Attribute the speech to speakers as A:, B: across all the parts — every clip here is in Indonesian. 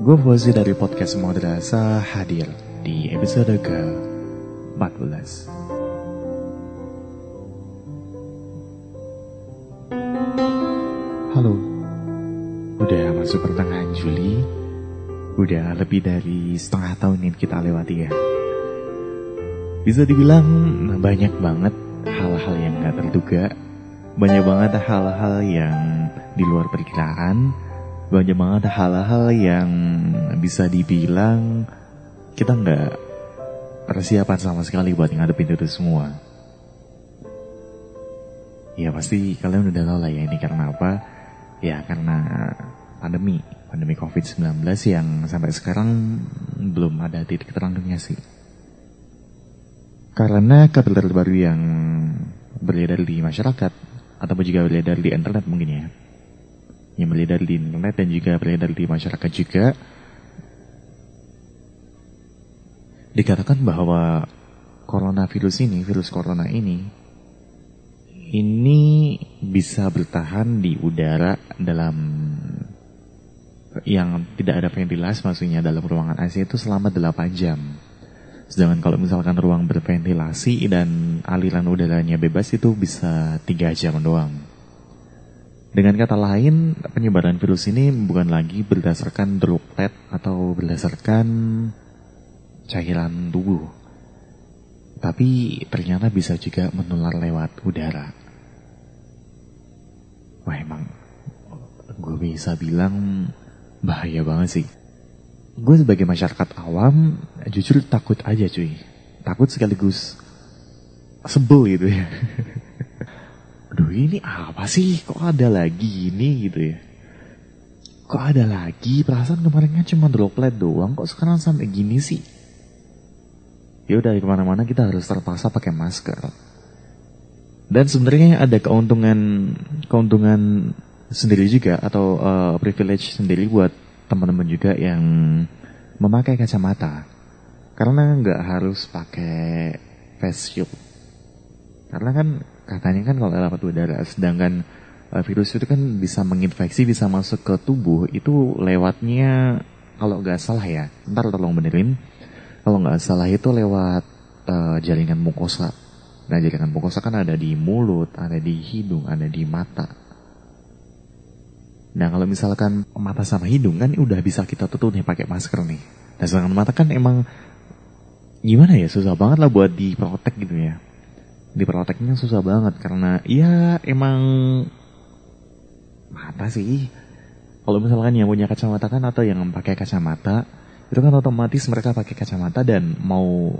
A: Gue Fauzi dari podcast Madrasah hadir di episode ke-14. Halo, udah masuk pertengahan Juli, udah lebih dari setengah tahun yang kita lewati ya. Bisa dibilang banyak banget hal-hal yang gak terduga, banyak banget hal-hal yang di luar perkiraan, banyak banget hal-hal yang bisa dibilang kita nggak persiapan sama sekali buat ngadepin itu semua. Ya pasti kalian udah tahu lah ya ini karena apa? Ya karena pandemi, pandemi COVID-19 yang sampai sekarang belum ada titik terangnya sih. Karena kabar terbaru yang beredar di masyarakat ataupun juga beredar di internet mungkin ya yang beredar di internet dan juga beredar di masyarakat juga dikatakan bahwa coronavirus ini, virus corona ini ini bisa bertahan di udara dalam yang tidak ada ventilasi maksudnya dalam ruangan AC itu selama 8 jam. Sedangkan kalau misalkan ruang berventilasi dan aliran udaranya bebas itu bisa 3 jam doang. Dengan kata lain, penyebaran virus ini bukan lagi berdasarkan droplet atau berdasarkan cairan tubuh. Tapi ternyata bisa juga menular lewat udara. Wah emang gue bisa bilang bahaya banget sih. Gue sebagai masyarakat awam jujur takut aja cuy. Takut sekaligus sebel gitu ya. aduh ini apa sih? Kok ada lagi ini gitu ya? Kok ada lagi? Perasaan kemarin kan cuma droplet doang. Kok sekarang sampai gini sih? Ya udah ke mana-mana kita harus terpaksa pakai masker. Dan sebenarnya ada keuntungan keuntungan sendiri juga atau uh, privilege sendiri buat teman-teman juga yang memakai kacamata. Karena nggak harus pakai face shield. Karena kan katanya kan kalau lewat udara sedangkan uh, virus itu kan bisa menginfeksi bisa masuk ke tubuh itu lewatnya kalau nggak salah ya ntar tolong benerin. Kalau nggak salah itu lewat uh, jaringan mukosa. Nah jaringan mukosa kan ada di mulut ada di hidung ada di mata. Nah kalau misalkan mata sama hidung kan udah bisa kita tutup nih pakai masker nih. Nah sedangkan mata kan emang gimana ya susah banget lah buat diprotek gitu ya diproteknya susah banget karena ya emang mata sih. Kalau misalkan yang punya kacamata kan atau yang pakai kacamata itu kan otomatis mereka pakai kacamata dan mau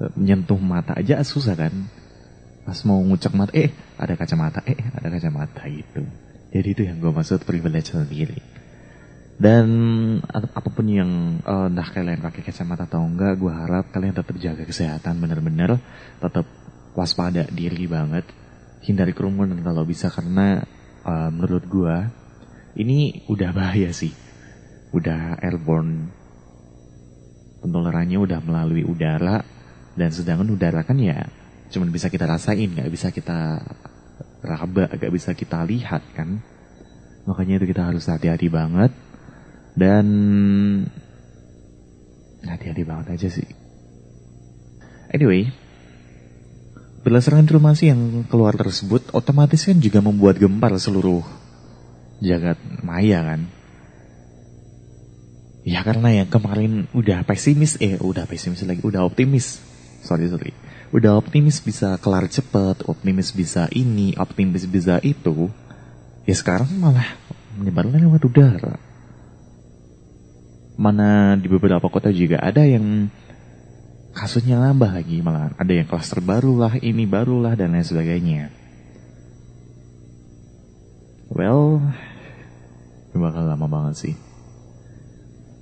A: e, menyentuh mata aja susah kan. Pas mau ngucek mata eh ada kacamata eh ada kacamata gitu. Jadi itu yang gue maksud privilege sendiri dan apa pun yang uh, entah kalian pakai kacamata atau enggak, gue harap kalian tetap jaga kesehatan bener-bener, tetap waspada diri banget, hindari kerumunan kalau bisa karena uh, menurut gue ini udah bahaya sih, udah airborne, penularannya udah melalui udara dan sedangkan udara kan ya cuma bisa kita rasain, nggak bisa kita raba, nggak bisa kita lihat kan, makanya itu kita harus hati-hati banget dan hati-hati banget aja sih. Anyway, berdasarkan informasi yang keluar tersebut, otomatis kan juga membuat gempar seluruh jagat maya kan. Ya karena yang kemarin udah pesimis, eh udah pesimis lagi, udah optimis. Sorry, sorry. Udah optimis bisa kelar cepet, optimis bisa ini, optimis bisa itu. Ya sekarang malah menyebarnya lewat udara mana di beberapa kota juga ada yang kasusnya nambah lagi malah ada yang klaster baru lah ini baru lah dan lain sebagainya. Well bakal lama banget sih.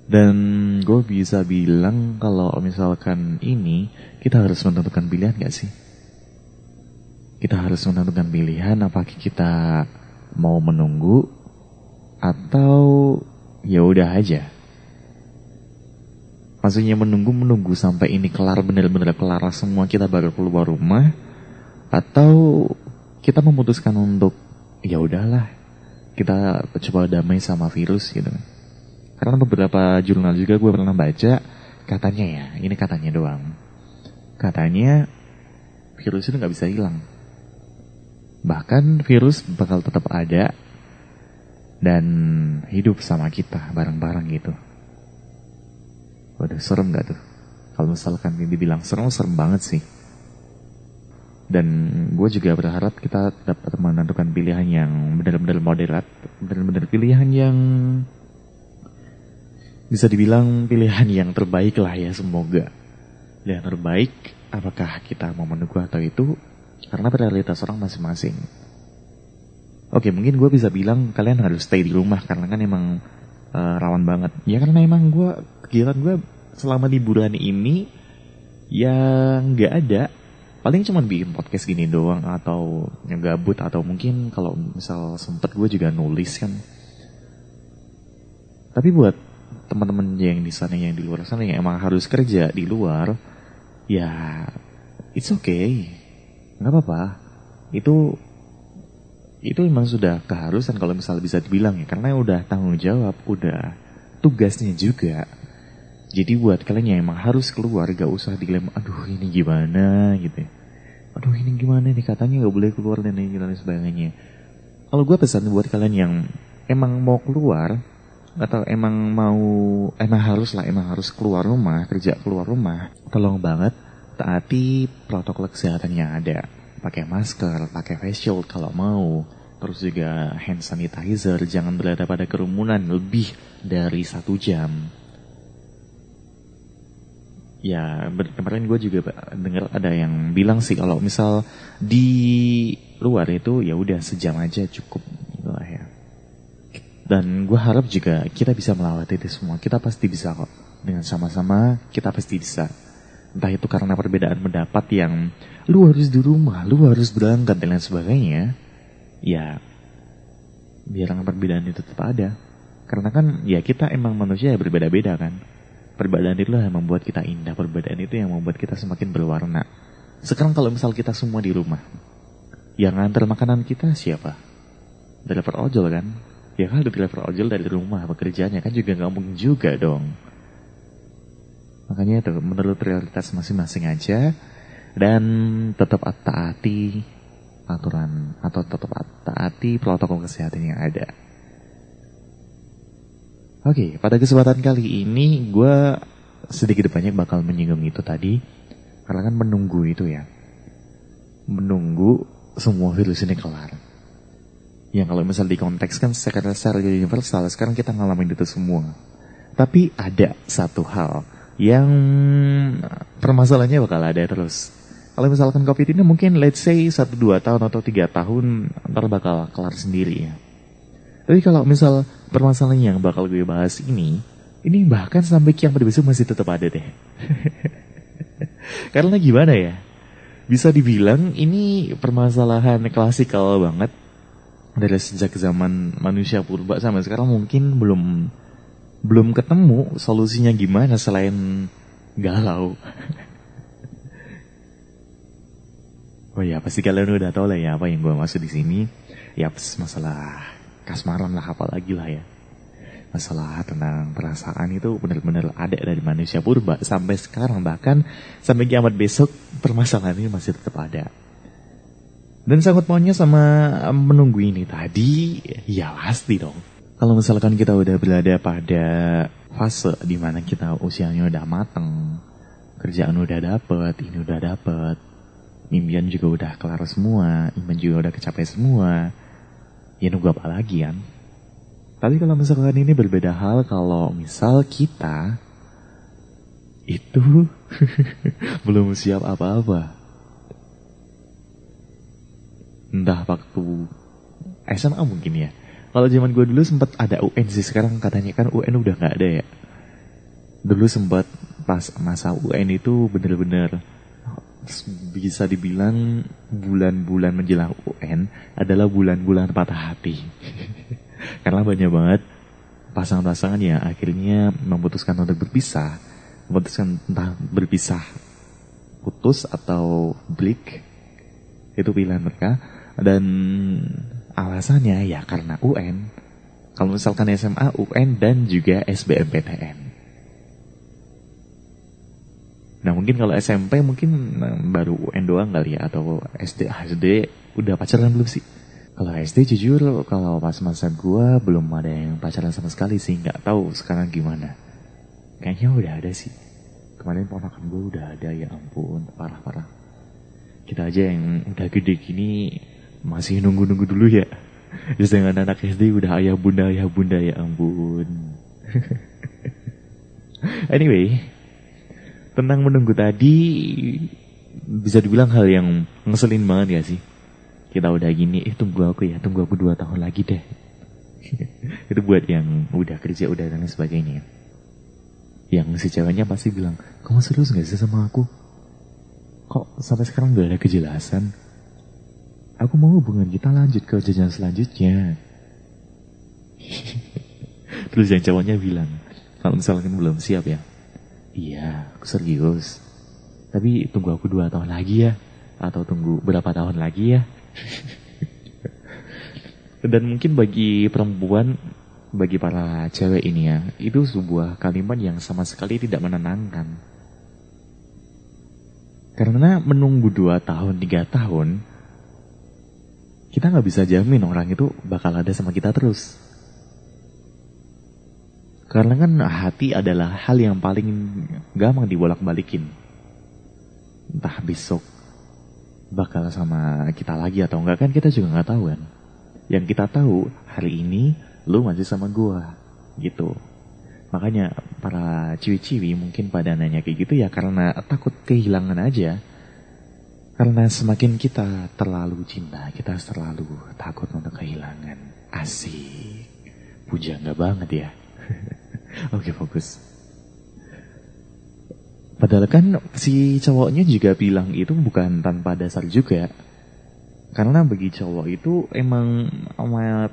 A: Dan gue bisa bilang kalau misalkan ini kita harus menentukan pilihan gak sih? Kita harus menentukan pilihan apakah kita mau menunggu atau ya udah aja Maksudnya menunggu-menunggu sampai ini kelar benar-benar kelar semua kita baru keluar rumah atau kita memutuskan untuk ya udahlah kita coba damai sama virus gitu. Karena beberapa jurnal juga gue pernah baca, katanya ya, ini katanya doang. Katanya virus itu nggak bisa hilang. Bahkan virus bakal tetap ada dan hidup sama kita bareng-bareng gitu. Waduh, serem gak tuh? Kalau misalkan ini dibilang serem, serem banget sih. Dan gue juga berharap kita dapat menentukan pilihan yang benar-benar moderat, benar-benar pilihan yang bisa dibilang pilihan yang terbaik lah ya semoga. Yang terbaik apakah kita mau menunggu atau itu karena prioritas orang masing-masing. Oke mungkin gue bisa bilang kalian harus stay di rumah karena kan emang uh, rawan banget. Ya karena emang gue kegiatan gue selama liburan ini yang nggak ada. Paling cuma bikin podcast gini doang atau yang gabut atau mungkin kalau misal sempet gue juga nulis kan. Tapi buat teman-teman yang di sana yang di luar sana yang emang harus kerja di luar ya it's okay. Nggak apa-apa. Itu itu memang sudah keharusan kalau misal bisa dibilang ya karena udah tanggung jawab udah tugasnya juga jadi buat kalian yang emang harus keluar gak usah dilem aduh ini gimana? gitu ya. aduh ini gimana nih? Katanya gak boleh keluar dan lain sebagainya. Kalau gue pesan buat kalian yang emang mau keluar atau emang mau emang harus lah emang harus keluar rumah kerja keluar rumah tolong banget taati protokol kesehatan yang ada. Pakai masker pakai face shield kalau mau. Terus juga hand sanitizer jangan berada pada kerumunan lebih dari satu jam ya kemarin gue juga dengar ada yang bilang sih kalau misal di luar itu ya udah sejam aja cukup gitu lah ya dan gue harap juga kita bisa melewati itu semua. Kita pasti bisa kok. Dengan sama-sama kita pasti bisa. Entah itu karena perbedaan pendapat yang lu harus di rumah, lu harus berangkat dan lain sebagainya. Ya, biar perbedaan itu tetap ada. Karena kan ya kita emang manusia berbeda-beda kan. Perbedaan itu yang membuat kita indah. Perbedaan itu yang membuat kita semakin berwarna. Sekarang kalau misal kita semua di rumah, yang ngantar makanan kita siapa? Driver ojol kan? Ya kan driver ojol dari rumah bekerjanya kan juga nggak mungkin juga dong. Makanya itu menurut prioritas masing-masing aja dan tetap taati aturan atau tetap taati protokol kesehatan yang ada. Oke, pada kesempatan kali ini gue sedikit banyak bakal menyinggung itu tadi karena kan menunggu itu ya. Menunggu semua virus ini kelar. Yang kalau misal dikontekskan secara secara universal sekarang kita ngalamin itu semua. Tapi ada satu hal yang permasalahannya bakal ada terus. Kalau misalkan covid ini mungkin let's say satu dua tahun atau tiga tahun ntar bakal kelar sendiri ya tapi kalau misal permasalahan yang bakal gue bahas ini ini bahkan sampai kiamat besok masih tetap ada deh karena gimana ya bisa dibilang ini permasalahan klasikal banget dari sejak zaman manusia purba sampai sekarang mungkin belum belum ketemu solusinya gimana selain galau. oh ya pasti kalian udah tahu lah ya apa yang gue maksud di sini. Ya masalah kasmaran lah apalagi lah ya. Masalah tentang perasaan itu benar-benar ada dari manusia purba sampai sekarang bahkan sampai kiamat besok permasalahan ini masih tetap ada. Dan sangat maunya sama menunggu ini tadi, ya pasti dong. Kalau misalkan kita udah berada pada fase di mana kita usianya udah mateng, kerjaan udah dapet, ini udah dapet, impian juga udah kelar semua, iman juga udah kecapai semua, ya nunggu apa lagi kan? Tapi kalau misalkan ini berbeda hal kalau misal kita itu belum siap apa-apa entah waktu SMA mungkin ya. Kalau zaman gue dulu sempat ada UN sih, sekarang katanya kan UN udah nggak ada ya. Dulu sempat pas masa UN itu bener-bener bisa dibilang bulan-bulan menjelang UN adalah bulan-bulan patah hati. Karena banyak banget pasangan-pasangan yang akhirnya memutuskan untuk berpisah. Memutuskan entah berpisah putus atau break. Itu pilihan mereka dan alasannya ya karena UN. Kalau misalkan SMA, UN, dan juga SBMPTN. Nah mungkin kalau SMP mungkin nah, baru UN doang kali ya atau SD SD udah pacaran belum sih? Kalau SD jujur kalau pas masa gua belum ada yang pacaran sama sekali sih nggak tahu sekarang gimana. Kayaknya udah ada sih. Kemarin ponakan gue udah ada ya ampun parah-parah. Kita aja yang udah gede gini masih nunggu-nunggu dulu ya. dengan anak SD udah ayah bunda ayah bunda ya ampun. anyway, tentang menunggu tadi bisa dibilang hal yang ngeselin banget ya sih. Kita udah gini, eh tunggu aku ya, tunggu aku dua tahun lagi deh. itu buat yang udah kerja, udah dan sebagainya. Yang si ceweknya pasti bilang, kamu serius gak sih sama aku? Kok sampai sekarang gak ada kejelasan? Aku mau hubungan kita lanjut ke jenjang selanjutnya. Terus yang cowoknya bilang, kalau misalkan belum siap ya, Iya, aku serius. Tapi tunggu aku dua tahun lagi ya. Atau tunggu berapa tahun lagi ya. Dan mungkin bagi perempuan, bagi para cewek ini ya, itu sebuah kalimat yang sama sekali tidak menenangkan. Karena menunggu dua tahun, tiga tahun, kita nggak bisa jamin orang itu bakal ada sama kita terus. Karena kan hati adalah hal yang paling gampang dibolak-balikin. Entah besok bakal sama kita lagi atau enggak kan kita juga nggak tahu kan. Yang kita tahu hari ini lu masih sama gua gitu. Makanya para ciwi-ciwi mungkin pada nanya kayak gitu ya karena takut kehilangan aja. Karena semakin kita terlalu cinta, kita terlalu takut untuk kehilangan. Asik. Puja nggak banget ya. Oke fokus. Padahal kan si cowoknya juga bilang itu bukan tanpa dasar juga. Karena bagi cowok itu emang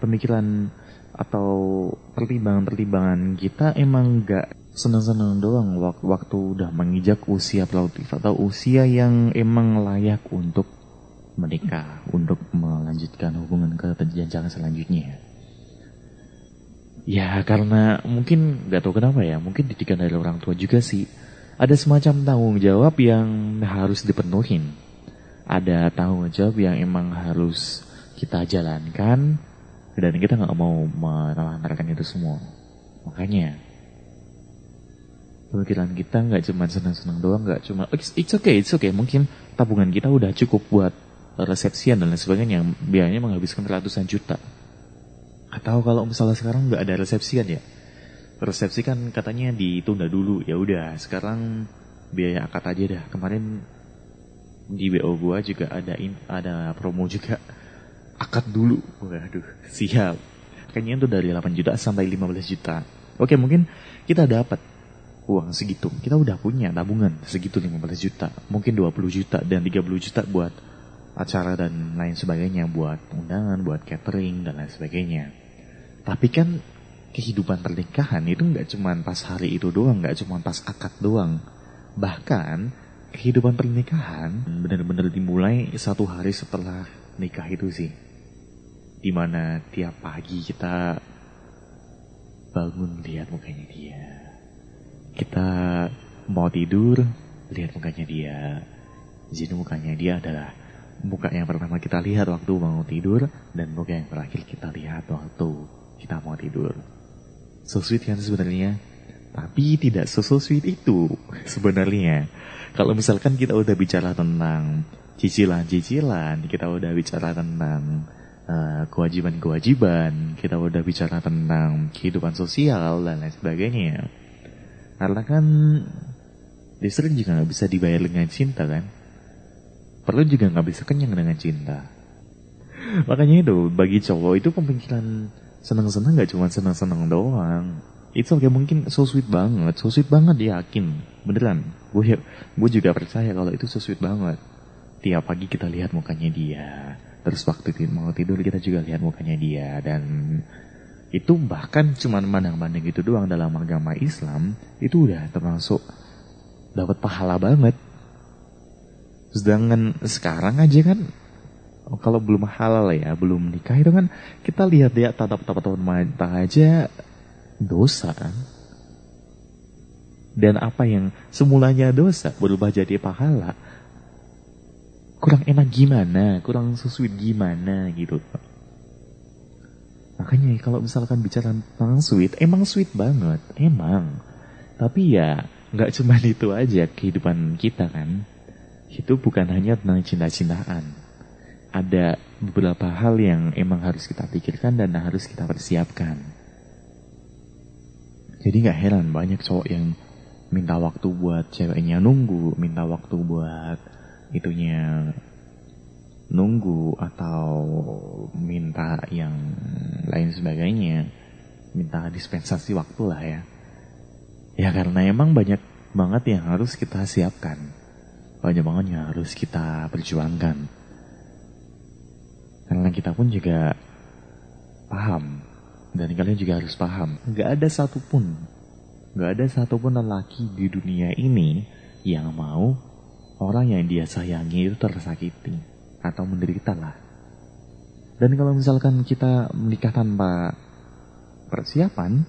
A: pemikiran atau pertimbangan-pertimbangan kita emang gak senang-senang doang waktu, udah mengijak usia produktif atau usia yang emang layak untuk menikah, untuk melanjutkan hubungan ke jenjang selanjutnya. Ya karena mungkin gak tahu kenapa ya, mungkin didikan dari orang tua juga sih. Ada semacam tanggung jawab yang harus dipenuhin. Ada tanggung jawab yang emang harus kita jalankan dan kita nggak mau menelantarkan itu semua. Makanya pemikiran kita nggak cuma senang-senang doang, nggak cuma it's, it's okay, it's okay. Mungkin tabungan kita udah cukup buat resepsian dan lain sebagainya yang biayanya menghabiskan ratusan juta. Atau kalau misalnya sekarang nggak ada resepsi kan ya? Resepsi kan katanya ditunda dulu. Ya udah, sekarang biaya akad aja dah. Kemarin di BO gua juga ada in, ada promo juga akad dulu. Waduh, siap. Kayaknya itu dari 8 juta sampai 15 juta. Oke, mungkin kita dapat uang segitu. Kita udah punya tabungan segitu 15 juta. Mungkin 20 juta dan 30 juta buat acara dan lain sebagainya buat undangan, buat catering dan lain sebagainya. Tapi kan kehidupan pernikahan itu nggak cuma pas hari itu doang, nggak cuma pas akad doang. Bahkan kehidupan pernikahan benar-benar dimulai satu hari setelah nikah itu sih. Di mana tiap pagi kita bangun lihat mukanya dia. Kita mau tidur lihat mukanya dia. Jadi mukanya dia adalah muka yang pertama kita lihat waktu bangun tidur dan muka yang terakhir kita lihat waktu kita mau tidur. So sweet kan sebenarnya? Tapi tidak so, so sweet itu sebenarnya. Kalau misalkan kita udah bicara tentang cicilan-cicilan, kita udah bicara tentang kewajiban kewajiban-kewajiban, kita udah bicara tentang kehidupan sosial dan lain sebagainya. Karena kan listrik juga nggak bisa dibayar dengan cinta kan? Perlu juga nggak bisa kenyang dengan cinta. Makanya itu bagi cowok itu pemikiran seneng-seneng gak cuma seneng-seneng doang. Itu kayak mungkin so sweet banget, so sweet banget yakin, beneran. Gue gue juga percaya kalau itu so sweet banget. Tiap pagi kita lihat mukanya dia, terus waktu mau tidur kita juga lihat mukanya dia dan itu bahkan cuma mandang-mandang itu doang dalam agama Islam itu udah termasuk dapat pahala banget. Sedangkan sekarang aja kan kalau belum halal ya, belum nikah itu kan kita lihat dia tatap-tatap mata aja dosa kan. Dan apa yang semulanya dosa berubah jadi pahala. Kurang enak gimana, kurang sesuai gimana gitu. Makanya kalau misalkan bicara tentang sweet, emang sweet banget, emang. Tapi ya nggak cuma itu aja kehidupan kita kan. Itu bukan hanya tentang cinta-cintaan ada beberapa hal yang emang harus kita pikirkan dan harus kita persiapkan. Jadi nggak heran banyak cowok yang minta waktu buat ceweknya nunggu, minta waktu buat itunya nunggu atau minta yang lain sebagainya, minta dispensasi waktu lah ya. Ya karena emang banyak banget yang harus kita siapkan, banyak banget yang harus kita perjuangkan. Karena kita pun juga paham. Dan kalian juga harus paham. Gak ada satupun. Gak ada satupun lelaki di dunia ini yang mau orang yang dia sayangi itu tersakiti. Atau menderita lah. Dan kalau misalkan kita menikah tanpa persiapan,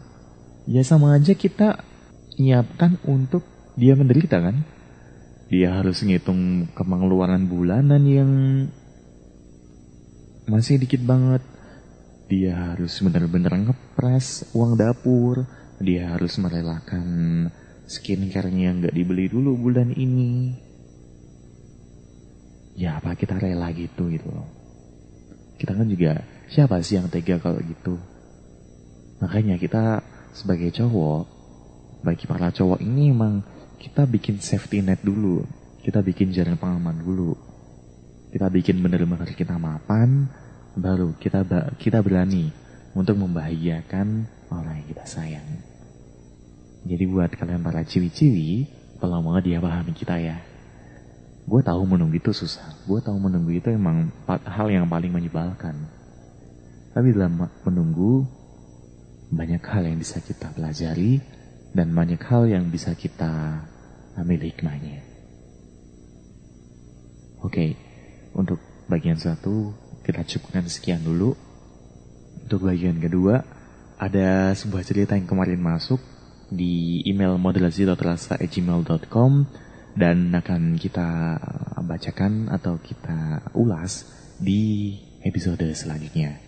A: ya sama aja kita nyiapkan untuk dia menderita kan. Dia harus ngitung kemengeluaran bulanan yang masih dikit banget. Dia harus benar-benar ngepres uang dapur. Dia harus merelakan skincare-nya yang gak dibeli dulu bulan ini. Ya apa kita rela gitu gitu loh. Kita kan juga siapa sih yang tega kalau gitu. Makanya kita sebagai cowok, bagi para cowok ini emang kita bikin safety net dulu. Kita bikin jaring pengaman dulu. Kita bikin bener-bener kita mapan, baru kita kita berani untuk membahagiakan orang yang kita sayang. Jadi buat kalian para ciwi-ciwi, tolong banget dia pahami kita ya. Gue tahu menunggu itu susah. Gue tahu menunggu itu emang hal yang paling menyebalkan. Tapi dalam menunggu, banyak hal yang bisa kita pelajari dan banyak hal yang bisa kita ambil hikmahnya. Oke, okay, untuk bagian satu kita cukupkan sekian dulu. Untuk bagian kedua, ada sebuah cerita yang kemarin masuk di email moderasi.rasa.gmail.com dan akan kita bacakan atau kita ulas di episode selanjutnya.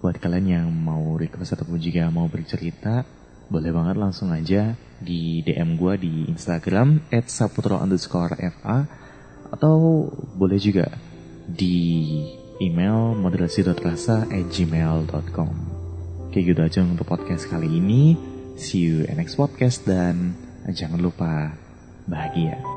A: Buat kalian yang mau request ataupun juga mau bercerita, boleh banget langsung aja di DM gue di Instagram at saputro underscore fa atau boleh juga di email moderasi.rasa@gmail.com. Kayak gitu aja untuk podcast kali ini. See you in next podcast dan jangan lupa bahagia.